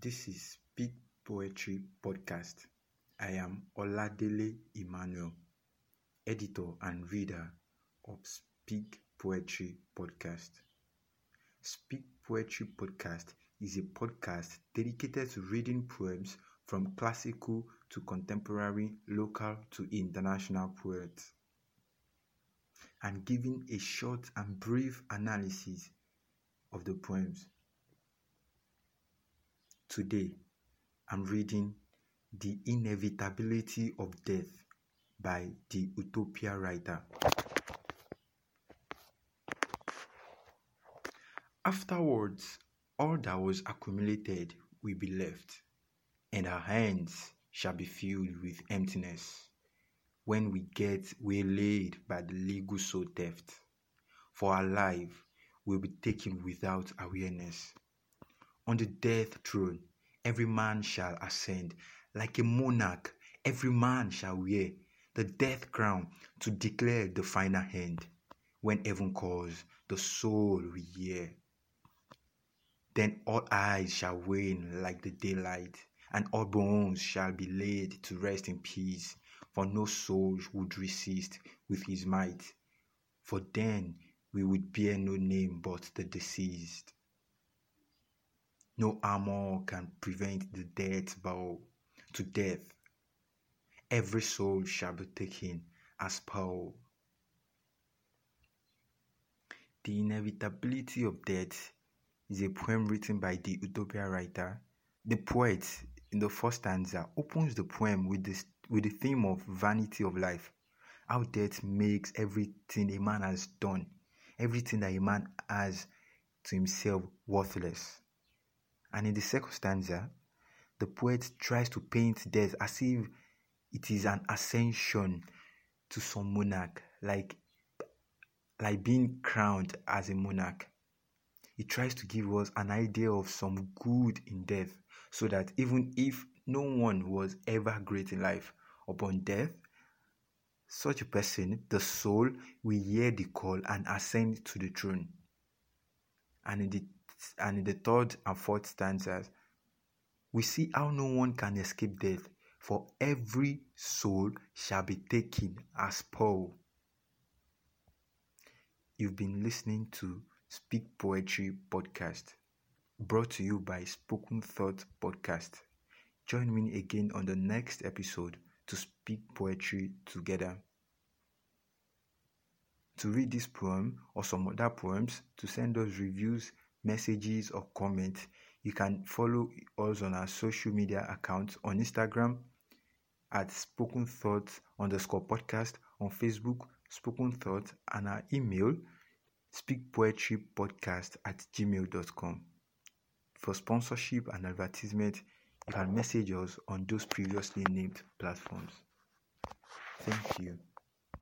This is Speak Poetry Podcast. I am Oladele Emmanuel, editor and reader of Speak Poetry Podcast. Speak Poetry Podcast is a podcast dedicated to reading poems from classical to contemporary, local to international poets, and giving a short and brief analysis of the poems. Today, I'm reading The Inevitability of Death by the Utopia writer. Afterwards, all that was accumulated will be left, and our hands shall be filled with emptiness when we get waylaid by the legal soul theft. For our life will be taken without awareness. On the death throne, every man shall ascend. Like a monarch, every man shall wear the death crown to declare the final end. When heaven calls, the soul will hear. Then all eyes shall wane like the daylight, and all bones shall be laid to rest in peace. For no soul would resist with his might. For then we would bear no name but the deceased. No armor can prevent the death bow to death. Every soul shall be taken as pearl. The Inevitability of Death is a poem written by the Utopia writer. The poet, in the first stanza, opens the poem with, this, with the theme of vanity of life, how death makes everything a man has done, everything that a man has to himself worthless. And in the second stanza, the poet tries to paint death as if it is an ascension to some monarch, like, like being crowned as a monarch. He tries to give us an idea of some good in death, so that even if no one was ever great in life, upon death, such a person, the soul, will hear the call and ascend to the throne. And in the and in the third and fourth stanzas, we see how no one can escape death, for every soul shall be taken as Paul. You've been listening to Speak Poetry Podcast, brought to you by Spoken Thought Podcast. Join me again on the next episode to speak poetry together. To read this poem or some other poems, to send us reviews, messages, or comments, you can follow us on our social media accounts on Instagram at Spoken Thoughts underscore podcast, on Facebook, Spoken Thoughts, and our email speakpoetrypodcast at gmail.com. For sponsorship and advertisement, you can message us on those previously named platforms. Thank you.